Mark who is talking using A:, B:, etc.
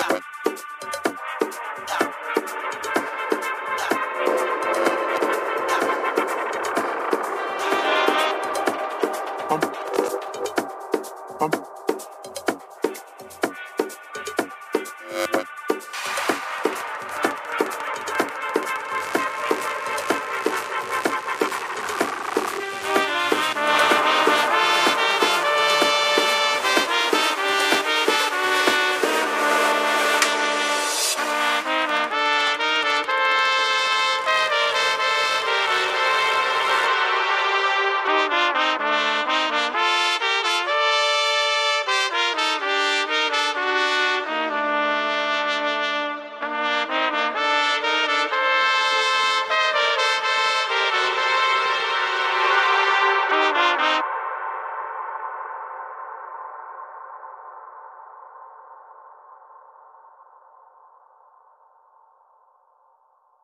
A: Bye.